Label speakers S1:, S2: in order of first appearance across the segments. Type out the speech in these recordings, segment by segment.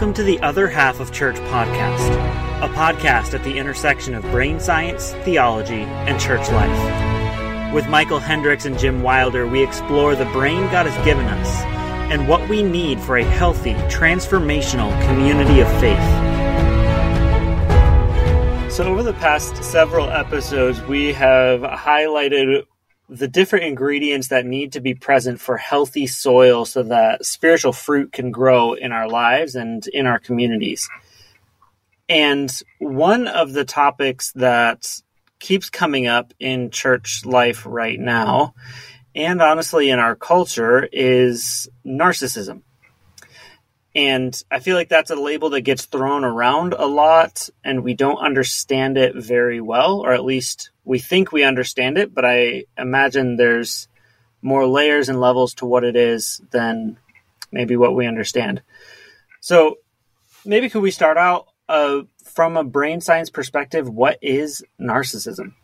S1: Welcome to the Other Half of Church podcast, a podcast at the intersection of brain science, theology, and church life. With Michel Hendricks and Jim Wilder, we explore the brain God has given us and what we need for a healthy, transformational community of faith. So, over the past several episodes, we have highlighted the different ingredients that need to be present for healthy soil so that spiritual fruit can grow in our lives and in our communities. And one of the topics that keeps coming up in church life right now, and honestly in our culture, is narcissism. And I feel like that's a label that gets thrown around a lot, and we don't understand it very well, or at least we think we understand it, but I imagine there's more layers and levels to what it is than maybe what we understand. So maybe could we start out uh, from a brain science perspective? What is narcissism?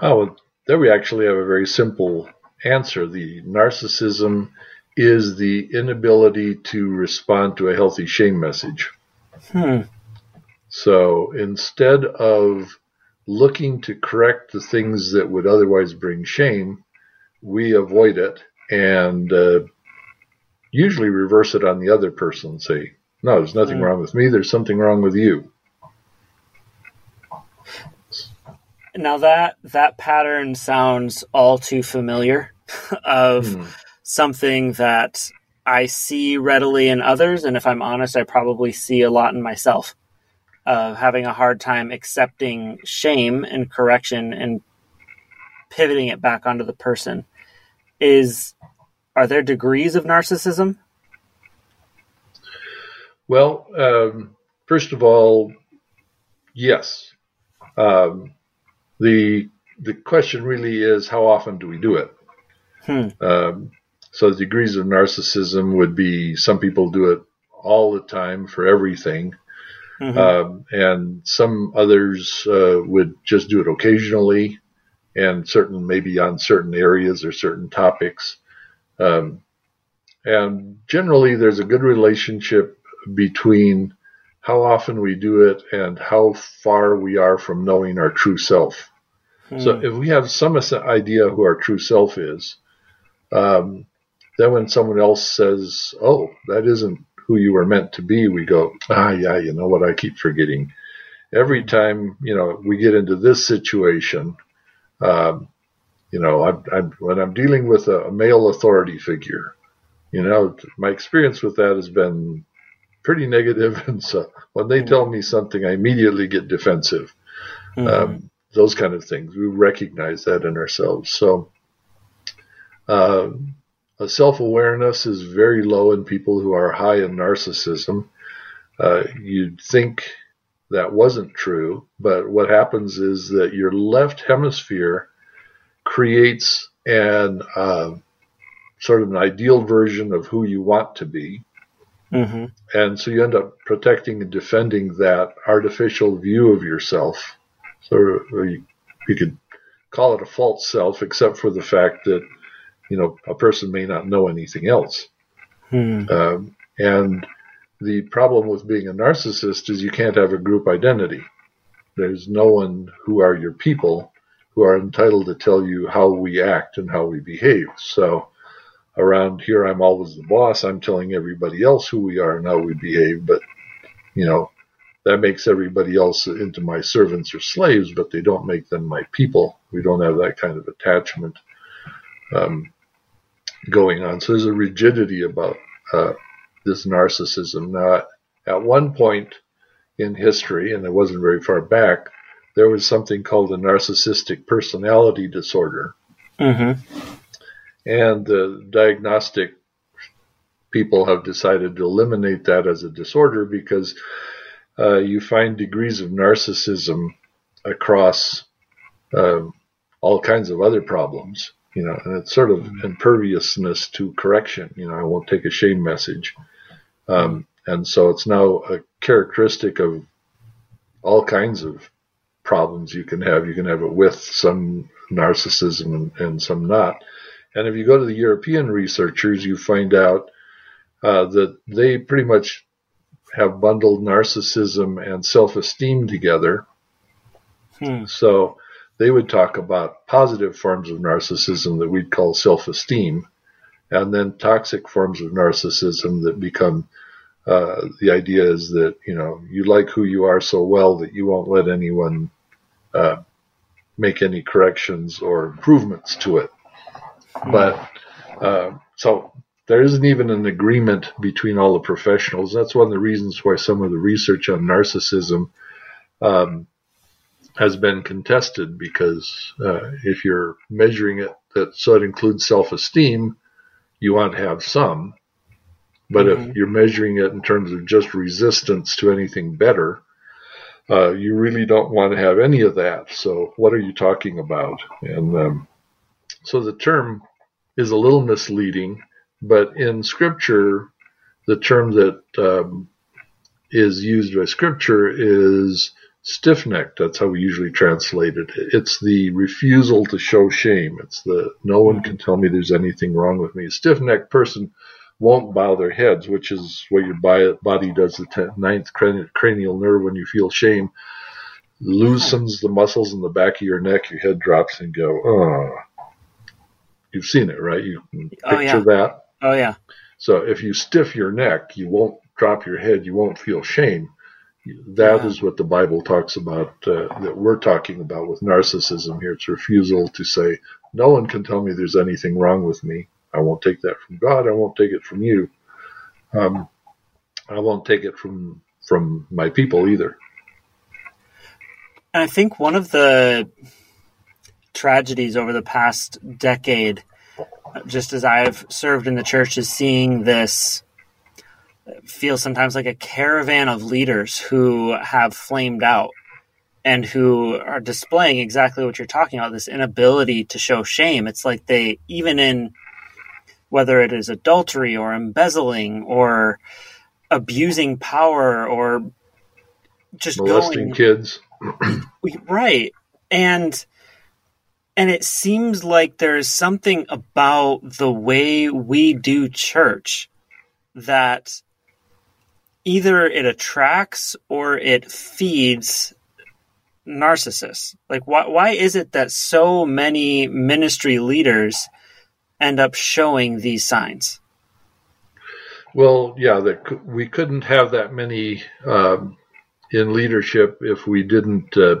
S2: Oh, there we actually have a very simple answer. The narcissism is the inability to respond to a healthy shame message.
S1: Hmm.
S2: So instead of looking to correct the things that would otherwise bring shame, we avoid it and uh, usually reverse it on the other person and say, No, there's nothing mm. wrong with me, there's something wrong with you.
S1: Now that that pattern sounds all too familiar of mm. Something that I see readily in others, and if I'm honest, I probably see a lot in myself of having a hard time accepting shame and correction and pivoting it back onto the person. Is are there degrees of narcissism?
S2: Well um, first of all yes. Um, the the question really is how often do we do it?
S1: Hmm.
S2: um, so the degrees of narcissism would be some people do it all the time for everything Mm-hmm. Um, and some others uh, would just do it occasionally, and certain maybe on certain areas or certain topics. Um, and generally, there's a good relationship between how often we do it and how far we are from knowing our true self. Mm. So if we have some idea who our true self is, um, then when someone else says, "Oh, that isn't who you were meant to be, we go, ah, yeah, you know what? I keep forgetting. Every time, you know, we get into this situation, um, you know, I'm, I'm, when I'm dealing with a, a male authority figure, you know, my experience with that has been pretty negative. And so when they tell me something, I immediately get defensive. Mm-hmm. Um, those kind of things. We recognize that in ourselves. So, uh, self awareness is very low in people who are high in narcissism. Uh, you'd think that wasn't true, but what happens is that your left hemisphere creates an uh, sort of an ideal version of who you want to be.
S1: Mm-hmm.
S2: And so you end up protecting and defending that artificial view of yourself. So you, you could call it a false self, except for the fact that you know, a person may not know anything else.
S1: Hmm.
S2: Um, and the problem with being a narcissist is you can't have a group identity. There's no one who are your people who are entitled to tell you how we act and how we behave. So around here, I'm always the boss. I'm telling everybody else who we are and how we behave. But, you know, that makes everybody else into my servants or slaves, but they don't make them my people. We don't have that kind of attachment. Um, going on. So there's a rigidity about uh, this narcissism. Now, at one point in history, and it wasn't very far back, there was something called a narcissistic personality disorder.
S1: Mm-hmm.
S2: And the diagnostic people have decided to eliminate that as a disorder because uh, you find degrees of narcissism across uh, all kinds of other problems you know, and it's sort of imperviousness to correction. You know, I won't take a shame message. Um, and so it's now a characteristic of all kinds of problems you can have. You can have it with some narcissism and, and some not. And if you go to the European researchers, you find out uh, that they pretty much have bundled narcissism and self-esteem together.
S1: Hmm.
S2: So they would talk about positive forms of narcissism that we'd call self-esteem, and then toxic forms of narcissism that become uh, the idea is that you know you like who you are so well that you won't let anyone uh, make any corrections or improvements to it. But uh, so there isn't even an agreement between all the professionals. That's one of the reasons why some of the research on narcissism um, has been contested because uh, if you're measuring it that so it includes self-esteem, you want to have some. But mm-hmm. if you're measuring it in terms of just resistance to anything better, uh, you really don't want to have any of that. So what are you talking about? And um, so the term is a little misleading, but in Scripture, the term that um, is used by Scripture is stiff necked. That's how we usually translate it. It's the refusal to show shame. It's the no one can tell me there's anything wrong with me. A stiff necked person won't bow their heads, which is what your body does the ninth cranial nerve when you feel shame. Loosens the muscles in the back of your neck, your head drops and go, oh. You've seen it, right? You picture oh,
S1: yeah.
S2: that.
S1: Oh, yeah.
S2: So if you stiff your neck, you won't drop your head, you won't feel shame. That yeah. is what the Bible talks about, uh, that we're talking about with narcissism here. It's refusal to say, no one can tell me there's anything wrong with me. I won't take that from God. I won't take it from you. Um, I won't take it from from my people either.
S1: And I think one of the tragedies over the past decade, just as I've served in the church, is seeing this feel sometimes like a caravan of leaders who have flamed out and who are displaying exactly what you're talking about this inability to show shame. It's like they, even in whether it is adultery or embezzling or abusing power or just
S2: molesting
S1: going,
S2: kids.
S1: right. And and it seems like there's something about the way we do church that either it attracts or it feeds narcissists. Like why why is it that so many ministry leaders end up showing these signs?
S2: Well, yeah, that we couldn't have that many um, in leadership if we didn't uh,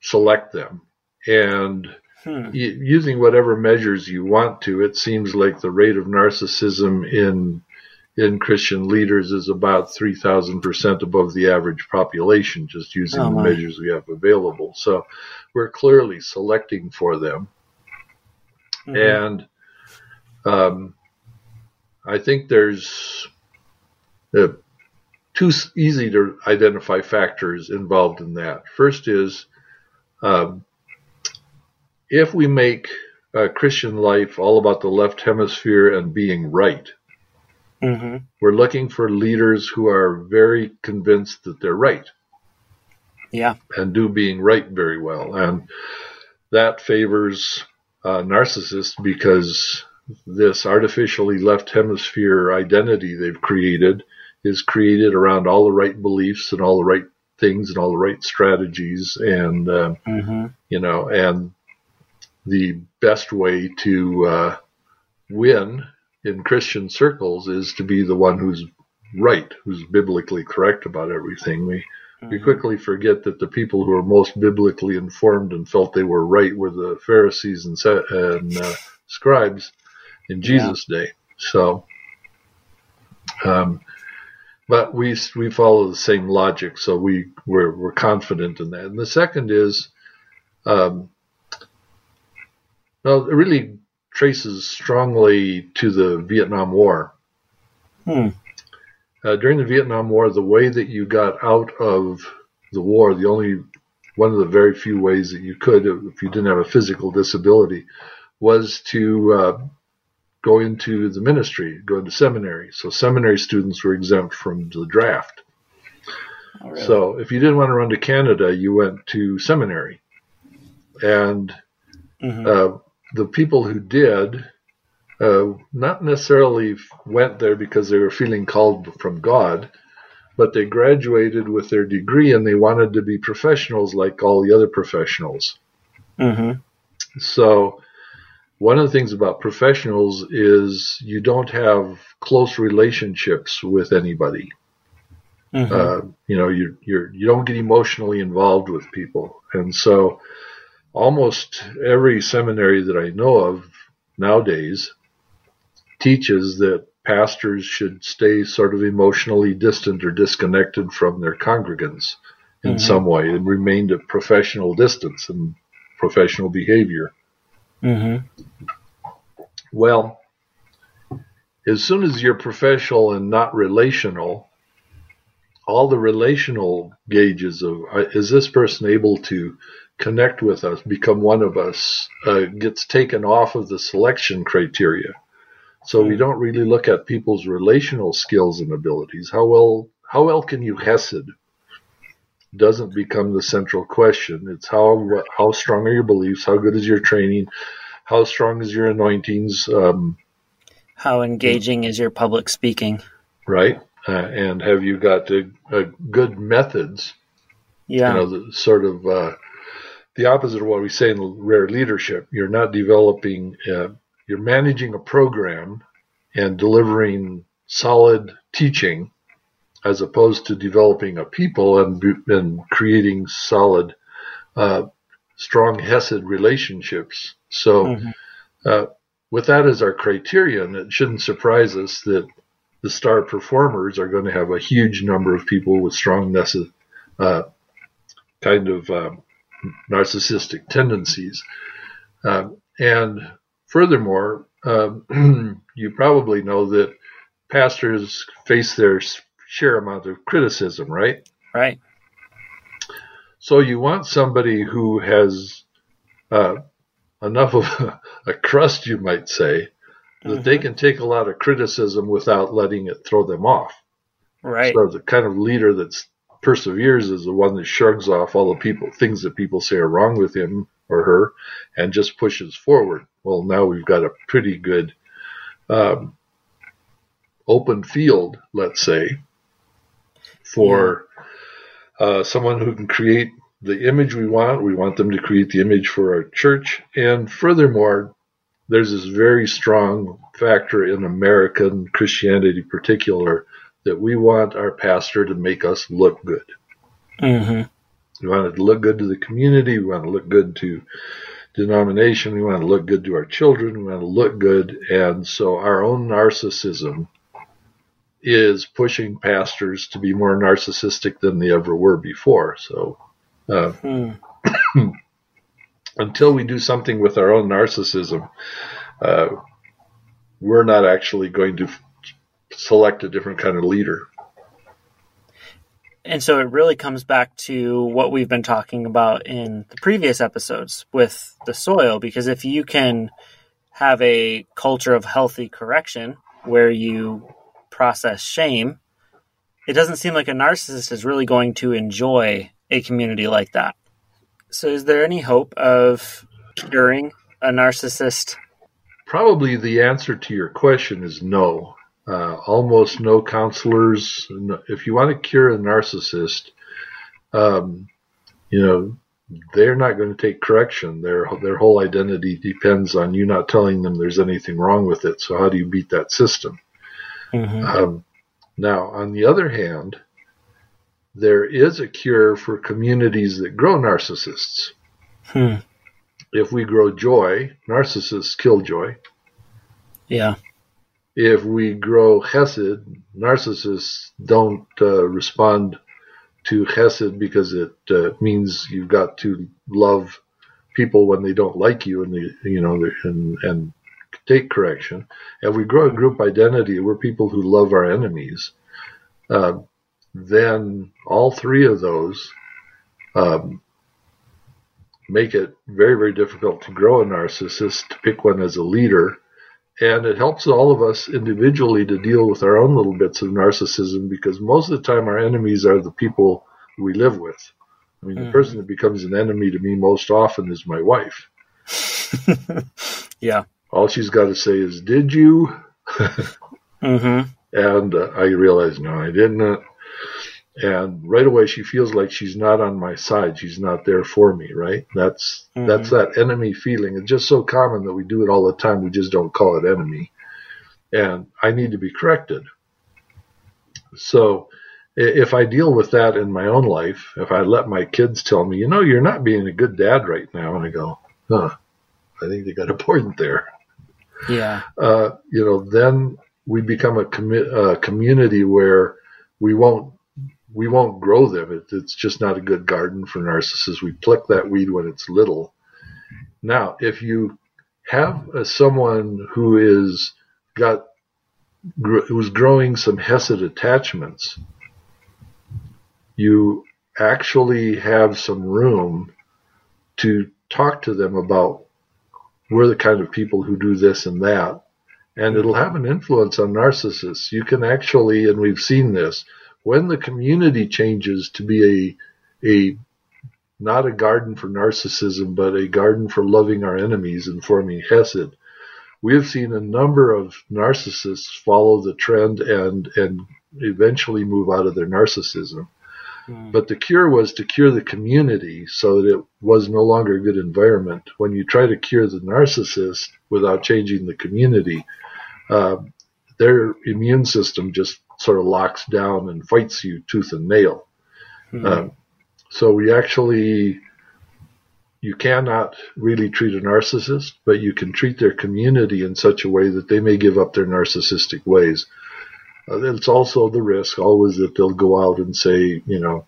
S2: select them. And hmm. y- using whatever measures you want to, it seems like the rate of narcissism in in Christian leaders is about 3,000% above the average population, just using oh, the measures we have available. So we're clearly selecting for them. Mm-hmm. And um, I think there's uh, two easy to identify factors involved in that. First is um, if we make uh, Christian life all about the left hemisphere and being right, mm-hmm. we're looking for leaders who are very convinced that they're right.
S1: Yeah.
S2: And do being right very well. And that favors uh, narcissist because this artificially left hemisphere identity they've created is created around all the right beliefs and all the right things and all the right strategies and uh, mm-hmm. you know and the best way to uh, win in Christian circles is to be the one who's right, who's biblically correct about everything. We we mm-hmm. quickly forget that the people who were most biblically informed and felt they were right were the Pharisees and, and uh, scribes in Jesus' yeah. day. So, um, but we we follow the same logic, so we we're, we're confident in that. And the second is, um, well, it really traces strongly to the Vietnam War.
S1: Hmm.
S2: Uh, during the Vietnam War, the way that you got out of the war, the only one of the very few ways that you could, if you didn't have a physical disability, was to uh, go into the ministry, go into seminary. So seminary students were exempt from the draft. Oh, really? So if you didn't want to run to Canada, you went to seminary. And mm-hmm. uh, the people who did uh, not necessarily went there because they were feeling called from God, but they graduated with their degree and they wanted to be professionals like all the other professionals.
S3: Mm-hmm.
S2: So, one of the things about professionals is you don't have close relationships with anybody.
S3: Mm-hmm.
S2: Uh, you know, you you're you don't get emotionally involved with people, and so almost every seminary that I know of nowadays teaches that pastors should stay sort of emotionally distant or disconnected from their congregants in
S3: Mhm.
S2: some way and remain at professional distance and professional behavior.
S3: Mm-hmm.
S2: Well, as soon as you're professional and not relational, all the relational gauges of uh, is this person able to connect with us, become one of us, uh, gets taken off of the selection criteria. So we
S3: Hmm.
S2: don't really look at people's relational skills and abilities. How well how well can you hesed? Doesn't become the central question. It's how how strong are your beliefs? How good is your training? How strong is your anointings? Um,
S3: How engaging is your public speaking?
S2: right? Uh, and have you got a good methods?
S3: Yeah.
S2: You know, the sort of uh, the opposite of what we say in rare leadership. You're not developing. Uh, you're managing a program and delivering solid teaching, as opposed to developing a people and and creating solid, uh, strong Hesed relationships. So.
S3: Mhm.
S2: Uh, with that as our criterion, it shouldn't surprise us that the star performers are going to have a huge number of people with strong uh, kind of uh, narcissistic tendencies. Um, and furthermore, um, you probably know that pastors face their share amount of criticism, right?
S3: Right.
S2: So you want somebody who has uh, enough of a, a crust, you might say, that they
S3: Mhm.
S2: can take a lot of criticism without letting it throw them off.
S3: Right.
S2: So the kind of leader that perseveres is the one that shrugs off all the people things that people say are wrong with him or her, and just pushes forward. Well, now we've got a pretty good um, open field, let's say, for uh, someone who can create the image we want. We want them to create the image for our church, and furthermore, there's this very strong factor in American Christianity, in particular, that we want our pastor to make us look good.
S3: Mm-hmm.
S2: We want it to look good to the community. We want to look good to denomination. We want to look good to our children. We want to look good. And so our own narcissism is pushing pastors to be more narcissistic than they ever were before. So uh,
S3: Hmm.
S2: until we do something with our own narcissism, uh, we're not actually going to f- select a different kind of leader.
S3: And so it really comes back to what we've been talking about in the previous episodes with the soil, because if you can have a culture of healthy correction where you process shame, it doesn't seem like a narcissist is really going to enjoy a community like that. So, is there any hope of curing a narcissist?
S2: Probably the answer to your question is no. Uh, almost no counselors. If you want to cure a narcissist, um, you know, they're not going to take correction. Their their whole identity depends on you not telling them there's anything wrong with it. So how do you beat that system?
S3: Mm-hmm.
S2: Um, now, on the other hand, there is a cure for communities that grow narcissists.
S3: Hmm.
S2: If we grow joy, narcissists kill joy.
S3: Yeah.
S2: If we grow chesed, narcissists don't uh, respond to chesed because it uh, means you've got to love people when they don't like you and you know and and take correction. If we grow a group identity, we're people who love our enemies. Uh, then all three of those um, make it very very difficult to grow a narcissist to pick one as a leader and it helps all of us individually to deal with our own little bits of narcissism because most of the time our enemies are the people we live with. I mean, the
S3: Mhm.
S2: person that becomes an enemy to me most often is my wife.
S3: yeah.
S2: all she's got to say is, "Did you?"
S3: mm-hmm.
S2: And uh, I realize, no, I didn't. And right away, she feels like she's not on my side. She's not there for me. Right? That's mm-hmm. that's that enemy feeling. It's just so common that we do it all the time. We just don't call it enemy. And I need to be corrected. So if I deal with that in my own life, if I let my kids tell me, you know, you're not being a good dad right now, and I go, huh, I think they got a point there.
S3: Yeah.
S2: Uh, you know, then we become a, commi- a, community where we won't we won't grow them. It, it's just not a good garden for narcissists. We pluck that weed when it's little. Now, if you have a, someone who is got who's growing some Hesed attachments, you actually have some room to talk to them about we're the kind of people who do this and that. And it'll have an influence on narcissists. You can actually, and we've seen this, when the community changes to be a, a not a garden for narcissism, but a garden for loving our enemies and forming Hesed, we have seen a number of narcissists follow the trend and and eventually move out of their narcissism. Hmm. But the cure was to cure the community so that it was no longer a good environment. When you try to cure the narcissist without changing the community, uh, their immune system just sort of locks down and fights you tooth and nail. Mm-hmm. Um, so we actually, you cannot really treat a narcissist, but you can treat their community in such a way that they may give up their narcissistic ways. Uh, it's also the risk always that they'll go out and say, you know,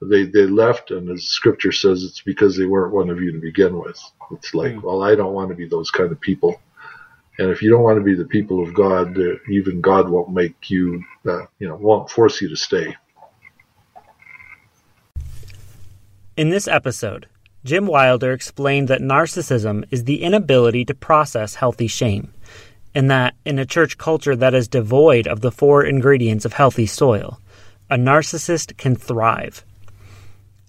S2: they they left, and as Scripture says, it's because they weren't one of you to begin with. It's like, mm. well, I don't want to be those kind of people. And if you don't want to be the people of God, even God won't make you, uh, you know, won't force you to stay.
S3: In this episode, Jim Wilder explained that narcissism is the inability to process healthy shame and that in a church culture that is devoid of the four ingredients of healthy soil, a narcissist can thrive.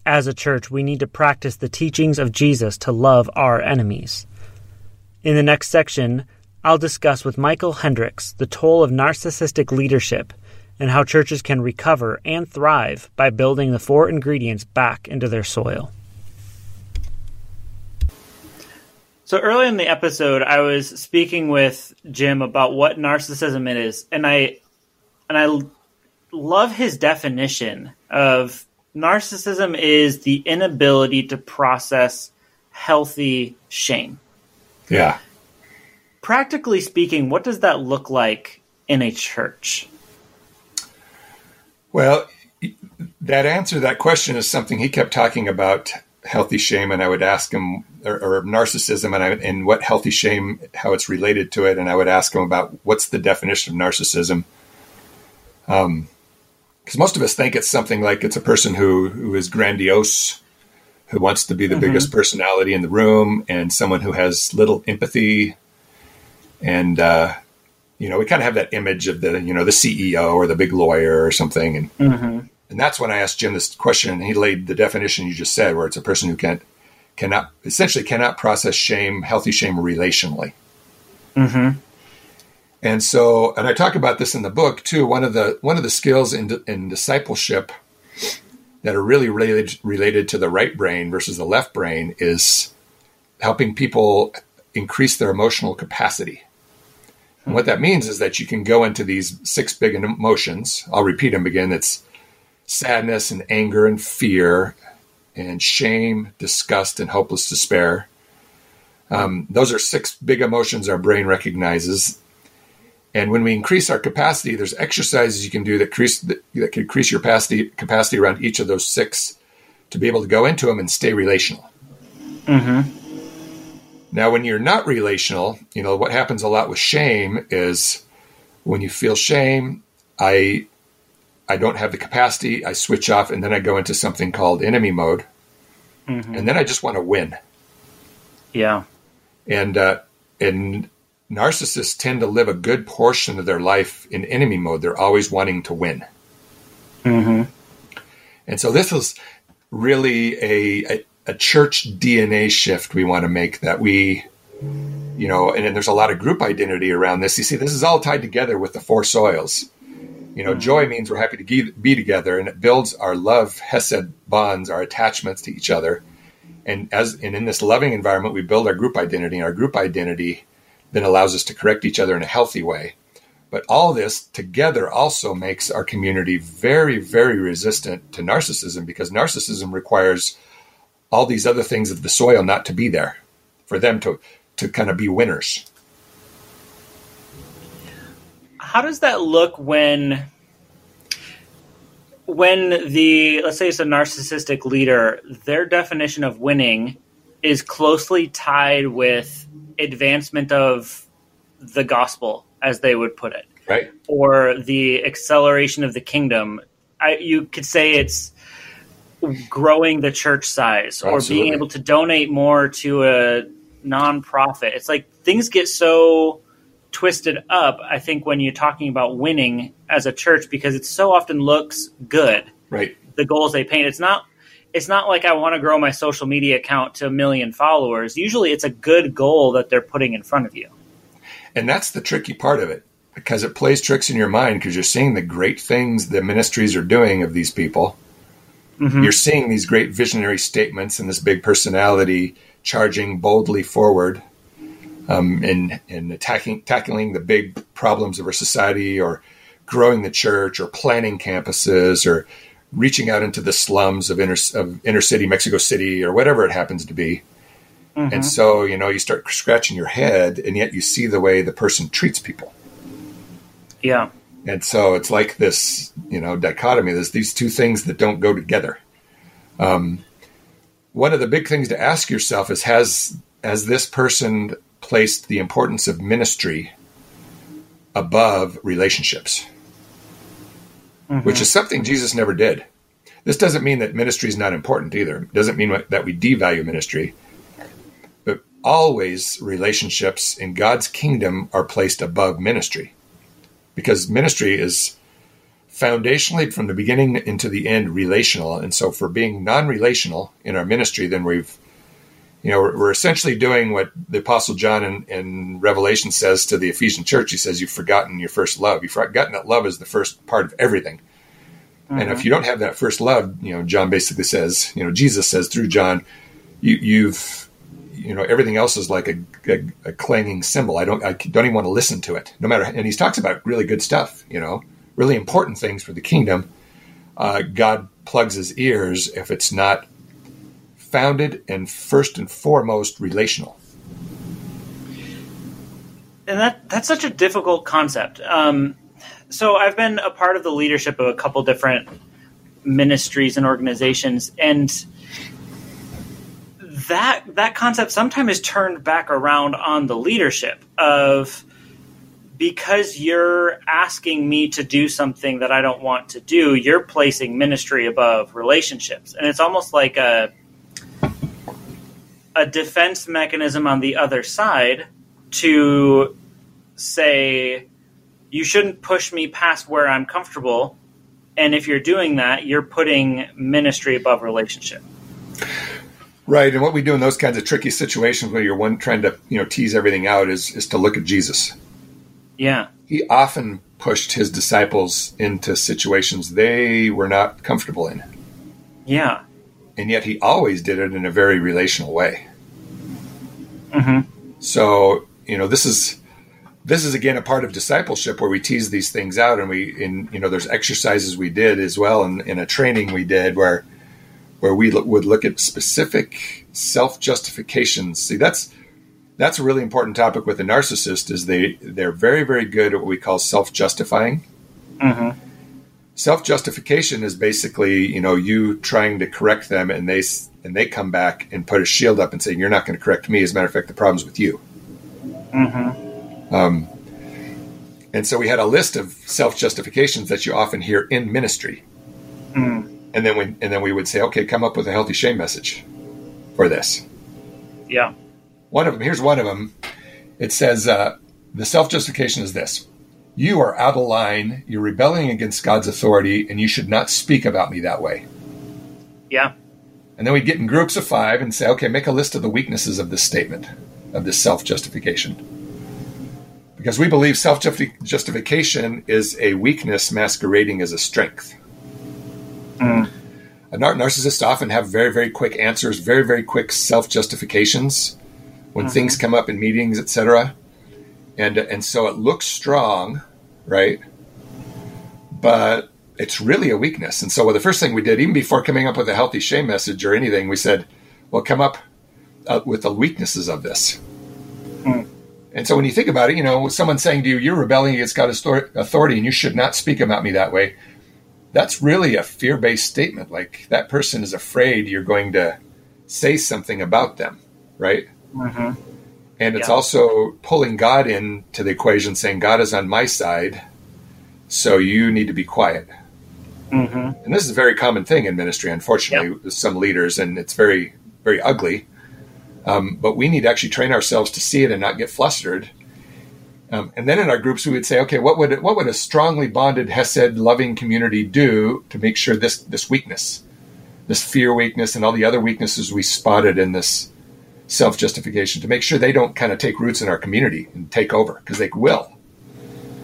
S3: As a church, we need to practice the teachings of Jesus to love our enemies. In the next section, I'll discuss with Michel Hendricks the toll of narcissistic leadership and how churches can recover and thrive by building the four ingredients back into their soil. So early in the episode, I was speaking with Jim about what narcissism is, and I and I love his definition of narcissism is the inability to process healthy shame.
S4: Yeah.
S3: Practically speaking, what does that look like in a church?
S4: Well, that answer to that question is something he kept talking about healthy shame and I would ask him or, or narcissism and I, and what healthy shame how it's related to it and I would ask him about what's the definition of narcissism um because most of us think it's something like it's a person who who is grandiose who wants to be the mm-hmm. biggest personality in the room and someone who has little empathy and uh you know we kind of have that image of the you know the CEO or the big lawyer or something and mm-hmm and that's when I asked Jim this question, and he laid the definition you just said, where it's a person who can cannot essentially cannot process shame, healthy shame, relationally.
S3: Mm-hmm.
S4: And so, and I talk about this in the book too. One of the one of the skills in, in discipleship that are really related related to the right brain versus the left brain is helping people increase their emotional capacity. And what that means is that you can go into these six big emotions. I'll repeat them again. It's sadness and anger and fear and shame, disgust, and hopeless despair. Um, those are six big emotions our brain recognizes. And when we increase our capacity, there's exercises you can do that, increase, that, that can increase your capacity, capacity around each of those six to be able to go into them and stay relational.
S3: Mm-hmm.
S4: Now, when you're not relational, you know, what happens a lot with shame is when you feel shame, I I don't have the capacity. I switch off, and then I go into something called enemy mode, mm-hmm. and then I just want to win.
S3: Yeah,
S4: and uh, and narcissists tend to live a good portion of their life in enemy mode. They're always wanting to win.
S3: Mm-hmm.
S4: And so this is really a, a, a church DNA shift we want to make. That we, you know, and, and there's a lot of group identity around this. You see, this is all tied together with the four soils. You know, mm-hmm. joy means we're happy to be together, and it builds our love, hesed bonds, our attachments to each other. And as and in this loving environment, we build our group identity, and our group identity then allows us to correct each other in a healthy way. But all this together also makes our community very, very resistant to narcissism because narcissism requires all these other things of the soil not to be there for them to to kind of be winners.
S3: How does that look when when the let's say it's a narcissistic leader, their definition of winning is closely tied with advancement of the gospel, as they would put it,
S4: right?
S3: Or the acceleration of the kingdom. I, you could say it's growing the church size or being able to donate more to a nonprofit. It's like things get so twisted up, I think, when you're talking about winning as a church because it so often looks good.
S4: Right.
S3: The goals they paint. It's not it's not like I want to grow my social media account to a million followers. Usually it's a good goal that they're putting in front of you.
S4: And that's the tricky part of it because it plays tricks in your mind because you're seeing the great things the ministries are doing of these people Mm-hmm. You're seeing these great visionary statements and this big personality charging boldly forward um, and, and attacking, tackling the big problems of our society or growing the church or planning campuses or reaching out into the slums of inner, of inner city Mexico City or whatever it happens to be. Mm-hmm. And so, you know, you start scratching your head and yet you see the way the person treats people.
S3: Yeah.
S4: And so it's like this, you know, dichotomy. There's these two things that don't go together. Um, one of the big things to ask yourself is has has this person placed the importance of ministry above relationships, mm-hmm. which is something Jesus never did. This doesn't mean that ministry is not important either. It doesn't mean that we devalue ministry, but always relationships in God's kingdom are placed above ministry because ministry is foundationally from the beginning into the end relational. And so for being non-relational in our ministry, then we've, you know, we're, we're essentially doing what the apostle John in, in, Revelation says to the Ephesian church. He says, you've forgotten your first love. You've forgotten that love is the first part of everything. Mm-hmm. And if mm-hmm. you don't have that first love, you know, John basically says, you know, Jesus says through John, you, you've, you know everything else is like a, a, a, clanging cymbal. I don't I don't even want to listen to it, no matter. And he talks about really good stuff, you know, really important things for the kingdom. Uh, God plugs his ears if it's not founded and first and foremost relational.
S3: And that that's such a difficult concept. Um, so I've been a part of the leadership of a couple different ministries and organizations, and that that concept sometimes is turned back around on the leadership of because you're asking me to do something that I don't want to do, you're placing ministry above relationships. And it's almost like a a defense mechanism on the other side to say you shouldn't push me past where I'm comfortable. And if you're doing that, you're putting ministry above relationship.
S4: Right, and what we do in those kinds of tricky situations where you're one trying to you know tease everything out is is to look at Jesus.
S3: Yeah,
S4: he often pushed his disciples into situations they were not comfortable in.
S3: Yeah,
S4: and yet he always did it in a very relational way.
S3: Mm-hmm.
S4: So you know this is this is again a part of discipleship where we tease these things out, and we in you know there's exercises we did as well, and in a training we did where where we would look at specific self justifications. See, that's that's a really important topic with a narcissist. Is they they're very very good at what we call self justifying.
S3: Mm-hmm.
S4: Self justification is basically you know you trying to correct them, and they and they come back and put a shield up and say you're not going to correct me. As a matter of fact, the problem's with you.
S3: Mm-hmm.
S4: Um, and so we had a list of self justifications that you often hear in ministry.
S3: Mm
S4: and then we and then we would say, okay, come up with a healthy shame message for this.
S3: Yeah.
S4: One of them. Here's one of them. It says uh, the self justification is this: you are out of line. You're rebelling against God's authority, and you should not speak about me that way.
S3: Yeah.
S4: And then we'd get in groups of five and say, okay, make a list of the weaknesses of this statement. of this self justification. Because we believe self justification is a weakness masquerading as a strength. Mm. Nar- narcissists often have very, very quick answers, very, very quick self justifications when mm-hmm. things come up in meetings, etc. And and so it looks strong, right? But it's really a weakness. And so well, the first thing we did, even before coming up with a healthy shame message or anything, we said, well, come up uh, with the weaknesses of this. Mm. And so when you think about it, you know, someone saying to you, you're rebelling against God's authority and you should not speak about me that way, that's really a fear based statement. Like that person is afraid you're going to say something about them, right? Mm-hmm. And it's yeah. also pulling God into the equation, saying, God is on my side, so you need to be quiet. Mm-hmm. And this is a very common thing in ministry, unfortunately, yep. with some leaders, and it's very, very ugly. Um, but we need to actually train ourselves to see it and not get flustered. Um, and then in our groups, we would say, okay, what would what would a strongly bonded Hesed loving community do to make sure this this weakness, this fear weakness, and all the other weaknesses we spotted in this self justification, to make sure they don't kind of take roots in our community and take over because they will.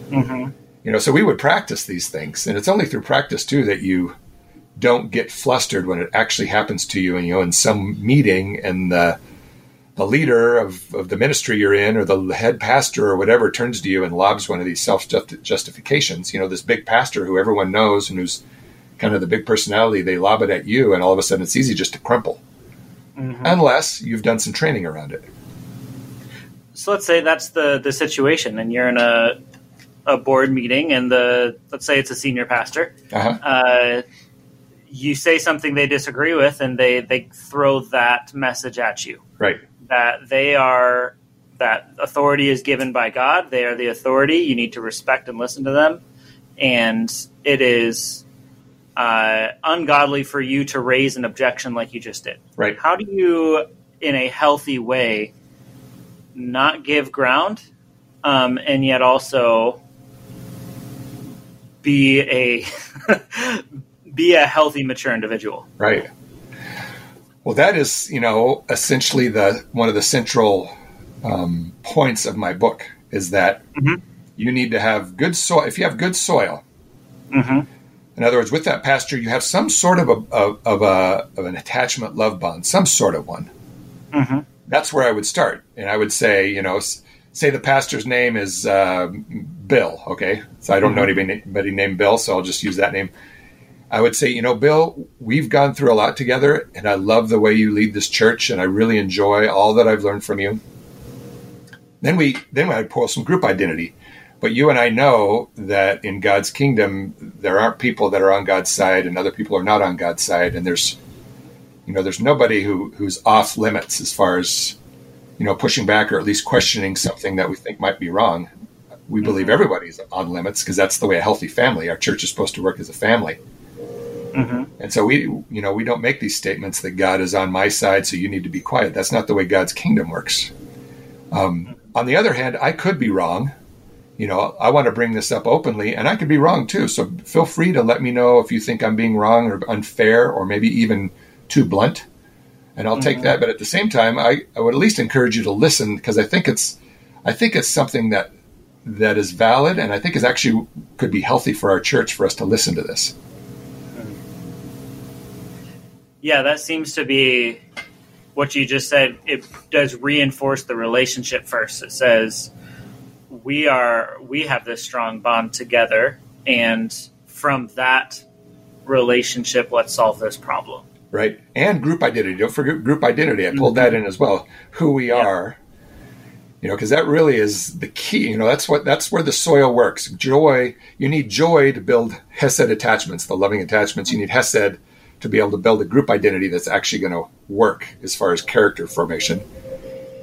S4: Mm-hmm. You know, so we would practice these things, and it's only through practice too that you don't get flustered when it actually happens to you, and you know, in some meeting, and the the leader of, of the ministry you're in, or the head pastor, or whatever, turns to you and lobs one of these self justifications. You know, this big pastor who everyone knows and who's kind of the big personality, they lob it at you, and all of a sudden it's easy just to crumple, mm-hmm. unless you've done some training around it.
S3: So let's say that's the the situation, and you're in a a board meeting and the let's say it's a senior pastor uh-huh. uh, you say something they disagree with and they they throw that message at you
S4: right
S3: that they are that authority is given by god. They are the authority. You need to respect and listen to them. And it is uh, ungodly for you to raise an objection like you just did.
S4: Right.
S3: How do you in a healthy way not give ground um, and yet also be a be a healthy, mature individual.
S4: Right. Well, that is, you know, essentially the one of the central um, points of my book is that mm-hmm. you need to have good soil. If you have good soil, mm-hmm. in other words, with that pasture, you have some sort of a of, of a of an attachment love bond, some sort of one. Mm-hmm. That's where I would start, and I would say, you know, say the pastor's name is uh, Bill. Okay, so I don't know mm-hmm. anybody named Bill, so I'll just use that name. I would say, you know, Bill, we've gone through a lot together, and I love the way you lead this church, and I really enjoy all that I've learned from you. Then we then I'd pull some group identity, but you and I know that in God's kingdom there aren't people that are on God's side and other people are not on God's side, and there's you know there's nobody who who's off limits as far as you know pushing back or at least questioning something that we think might be wrong we believe mm-hmm. everybody's on limits because that's the way a healthy family, our church is supposed to work as a family. Mm-hmm. And so we, you know, we don't make these statements that God is on my side, so you need to be quiet. That's not the way God's kingdom works. Um, on the other hand, I could be wrong. You know, I want to bring this up openly, and I could be wrong too. So feel free to let me know if you think I'm being wrong or unfair, or maybe even too blunt, and I'll mm-hmm. take that. But at the same time, I, I would at least encourage you to listen because I think it's, I think it's something that that is valid and I think is actually could be healthy for our church for us to listen to this.
S3: Yeah, that seems to be what you just said. It does reinforce the relationship first. It says we are we have this strong bond together and from that relationship let's solve this problem.
S4: Right. And group identity. Don't forget group identity. I pulled mm-hmm. that in as well. Who we yeah. are you know because that really is the key you know that's what that's where the soil works joy you need joy to build hesed attachments the loving attachments you need hesed to be able to build a group identity that's actually going to work as far as character formation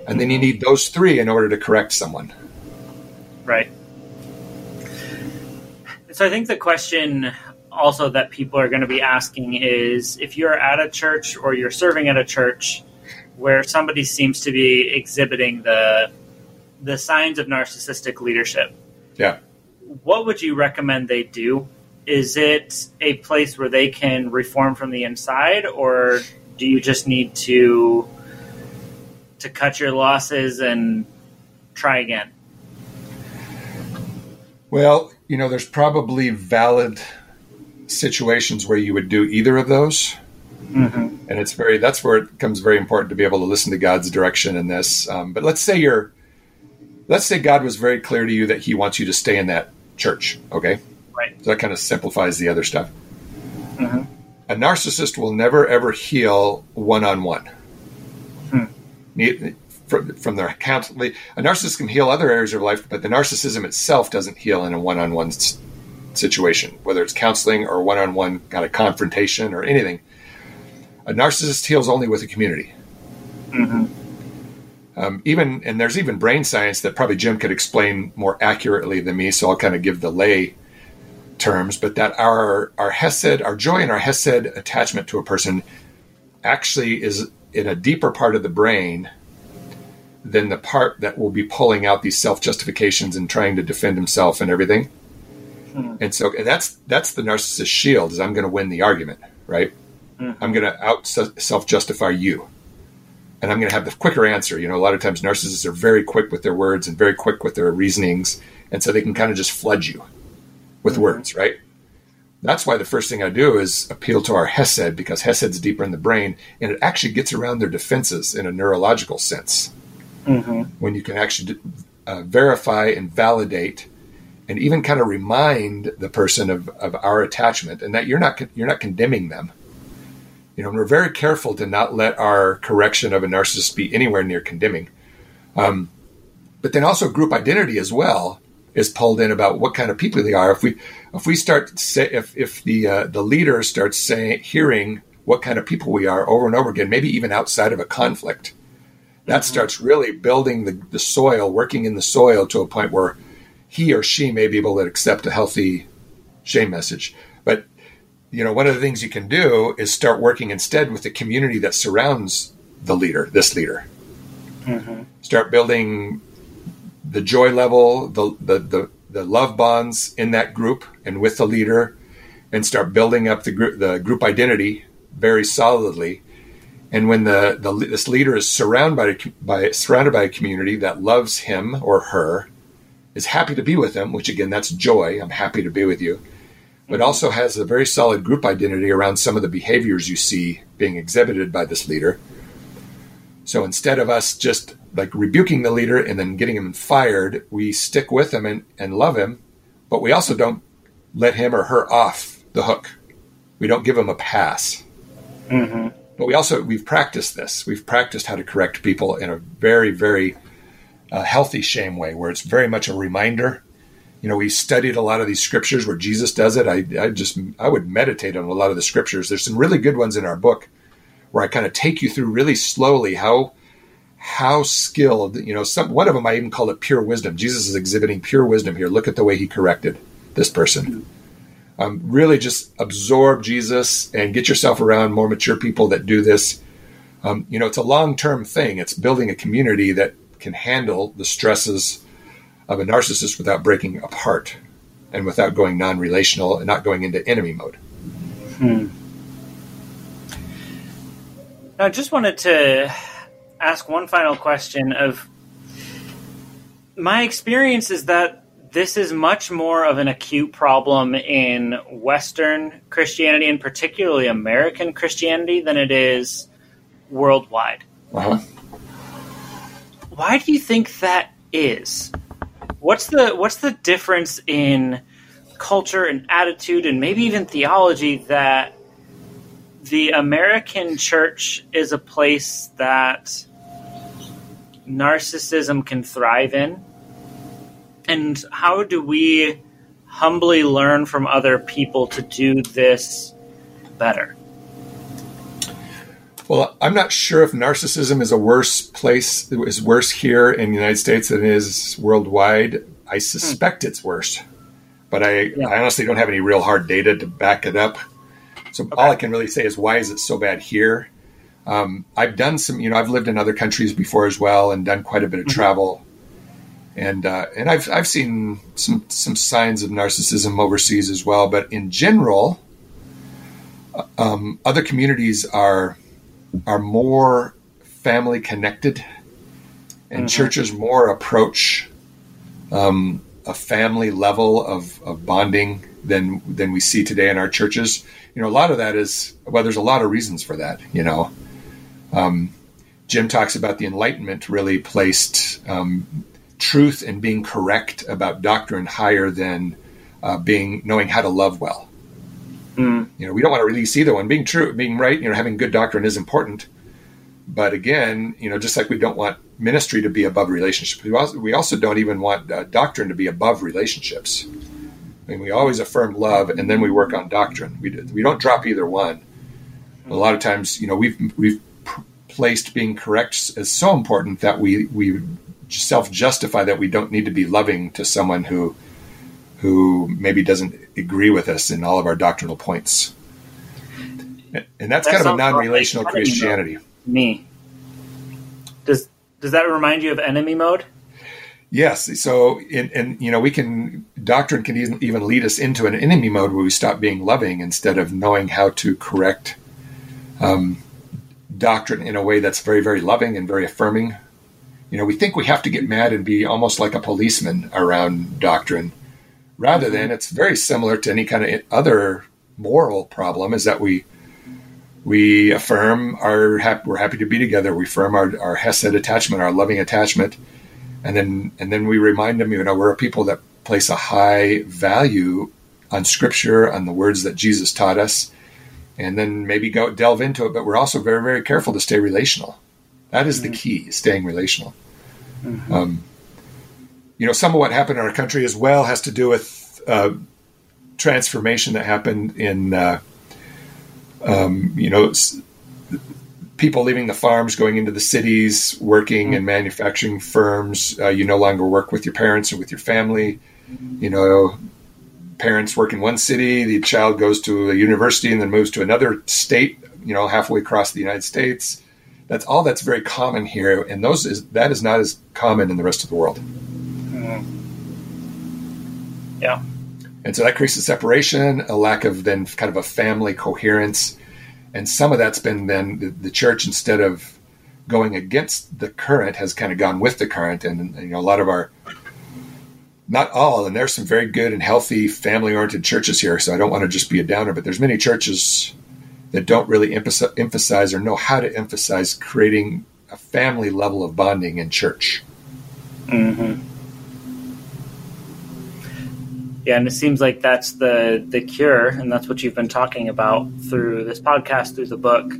S4: and then you need those three in order to correct someone
S3: right so i think the question also that people are going to be asking is if you're at a church or you're serving at a church where somebody seems to be exhibiting the the signs of narcissistic leadership.
S4: Yeah.
S3: What would you recommend they do? Is it a place where they can reform from the inside, or do you just need to to cut your losses and try again?
S4: Well, you know, there's probably valid situations where you would do either of those. Mm-hmm. And it's very, that's where it becomes very important to be able to listen to God's direction in this. Um, but let's say you're, let's say God was very clear to you that he wants you to stay in that church. Okay.
S3: Right.
S4: So that kind of simplifies the other stuff. Mm-hmm. A narcissist will never ever heal one on one. From their account, a narcissist can heal other areas of life, but the narcissism itself doesn't heal in a one on one situation, whether it's counseling or one on one kind of confrontation or anything. A narcissist heals only with a community. Mm-hmm. Um, even and there's even brain science that probably Jim could explain more accurately than me, so I'll kind of give the lay terms. But that our our hesed, our joy and our hesed attachment to a person, actually is in a deeper part of the brain than the part that will be pulling out these self justifications and trying to defend himself and everything. Hmm. And so and that's that's the narcissist shield is I'm going to win the argument, right? Hmm. I'm going to out self justify you. And I'm going to have the quicker answer. You know, a lot of times narcissists are very quick with their words and very quick with their reasonings. And so they can kind of just flood you with words, right? That's why the first thing I do is appeal to our Hesed because Hesed's deeper in the brain and it actually gets around their defenses in a neurological sense. Mm-hmm. When you can actually uh, verify and validate and even kind of remind the person of, of our attachment and that you're not you're not condemning them. You know, we're very careful to not let our correction of a narcissist be anywhere near condemning. Um, but then also group identity as well is pulled in about what kind of people they are. If we if we start say if if the uh, the leader starts saying hearing what kind of people we are over and over again, maybe even outside of a conflict, that mm-hmm. starts really building the, the soil, working in the soil to a point where he or she may be able to accept a healthy shame message. But you know, one of the things you can do is start working instead with the community that surrounds the leader, this leader. Mm-hmm. Start building the joy level, the, the the the love bonds in that group and with the leader, and start building up the group the group identity very solidly. And when the, the this leader is surrounded by, by surrounded by a community that loves him or her, is happy to be with them, which again, that's joy. I'm happy to be with you. But mm-hmm. also has a very solid group identity around some of the behaviors you see being exhibited by this leader. So instead of us just like rebuking the leader and then getting him fired, we stick with him and, and love him, but we also don't let him or her off the hook. We don't give him a pass. Mm-hmm. But we also we've practiced this. We've practiced how to correct people in a very, very a healthy shame way, where it's very much a reminder. You know, we studied a lot of these scriptures where Jesus does it. I, I just I would meditate on a lot of the scriptures. There's some really good ones in our book where I kind of take you through really slowly how how skilled. You know, some one of them I even call it pure wisdom. Jesus is exhibiting pure wisdom here. Look at the way he corrected this person. Um, really, just absorb Jesus and get yourself around more mature people that do this. Um, you know, it's a long term thing. It's building a community that can handle the stresses of a narcissist without breaking apart and without going non relational and not going into enemy mode. Hmm.
S3: I just wanted to ask one final question of my experience is that this is much more of an acute problem in Western Christianity and particularly American Christianity than it is worldwide. Uh-huh. Why do you think that is? What's the what's the difference in culture and attitude and maybe even theology that the American church is a place that narcissism can thrive in? And how do we humbly learn from other people to do this better?
S4: Well, I'm not sure if narcissism is a worse place, is worse here in the United States than it is worldwide. I suspect hmm. it's worse, but I, yeah. I, honestly don't have any real hard data to back it up. So okay. all I can really say is why is it so bad here? Um, I've done some, you know, I've lived in other countries before as well, and done quite a bit of mm-hmm. travel, and uh, and I've I've seen some some signs of narcissism overseas as well. But in general, uh, um, other communities are are more family connected and mm-hmm. churches more approach um, a family level of, of bonding than than we see today in our churches. You know, a lot of that is well, there's a lot of reasons for that. You know, um, Jim talks about the Enlightenment really placed um, truth and being correct about doctrine higher than uh, being knowing how to love well. Mm. You know, we don't want to release either one. Being true, being right, you know, having good doctrine is important. But again, you know, just like we don't want ministry to be above relationships, we also, we also don't even want uh, doctrine to be above relationships. I mean, we always affirm love, and then we work on doctrine. We we don't drop either one. A lot of times, you know, we've we've placed being correct is so important that we we self justify that we don't need to be loving to someone who who maybe doesn't agree with us in all of our doctrinal points. And that's that kind of a non-relational like Christianity.
S3: Me. Does does that remind you of enemy mode?
S4: Yes. So, and you know, we can doctrine can even lead us into an enemy mode where we stop being loving instead of knowing how to correct um, doctrine in a way that's very, very loving and very affirming. You know, we think we have to get mad and be almost like a policeman around doctrine, rather mm-hmm. than it's very similar to any kind of other moral problem. Is that we we affirm our we're happy to be together. We affirm our, our hesed attachment, our loving attachment, and then and then we remind them, you know, we're a people that place a high value on Scripture, on the words that Jesus taught us, and then maybe go delve into it. But we're also very very careful to stay relational. That is mm-hmm. the key, staying relational. Mm-hmm. Um, you know, some of what happened in our country as well has to do with uh, transformation that happened in, uh, um, you know, people leaving the farms, going into the cities, working mm-hmm. in manufacturing firms. Uh, you no longer work with your parents or with your family. You know, parents work in one city, the child goes to a university and then moves to another state. You know, halfway across the United States. That's all that's very common here, and those is that is not as common in the rest of the world. Mm.
S3: Yeah.
S4: And so that creates a separation, a lack of then kind of a family coherence, and some of that's been then the, the church instead of going against the current has kind of gone with the current, and you know a lot of our not all, and there's some very good and healthy family oriented churches here. So I don't want to just be a downer, but there's many churches that don't really emphasize or know how to emphasize creating a family level of bonding in church.
S3: Mm-hmm. Yeah, and it seems like that's the the cure, and that's what you've been talking about through this podcast, through the book,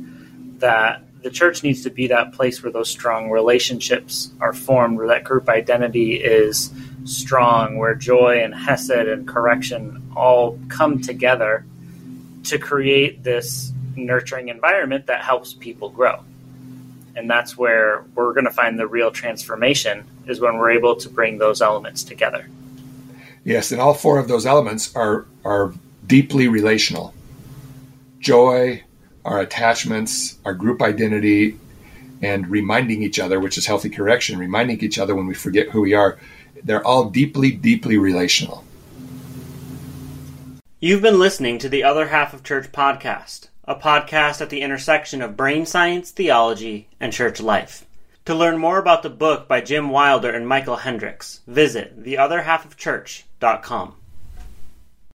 S3: that the church needs to be that place where those strong relationships are formed, where that group identity is strong, where joy and hesed and correction all come together to create this nurturing environment that helps people grow. And that's where we're going to find the real transformation is when we're able to bring those elements together.
S4: Yes, and all four of those elements are are deeply relational. Joy, our attachments, our group identity, and reminding each other, which is healthy correction, reminding each other when we forget who we are, they're all deeply, deeply relational.
S3: You've been listening to the Other Half of Church podcast a podcast at the intersection of brain science, theology, and church life. To learn more about the book by Jim Wilder and Michel Hendricks, visit theotherhalfofchurch.com.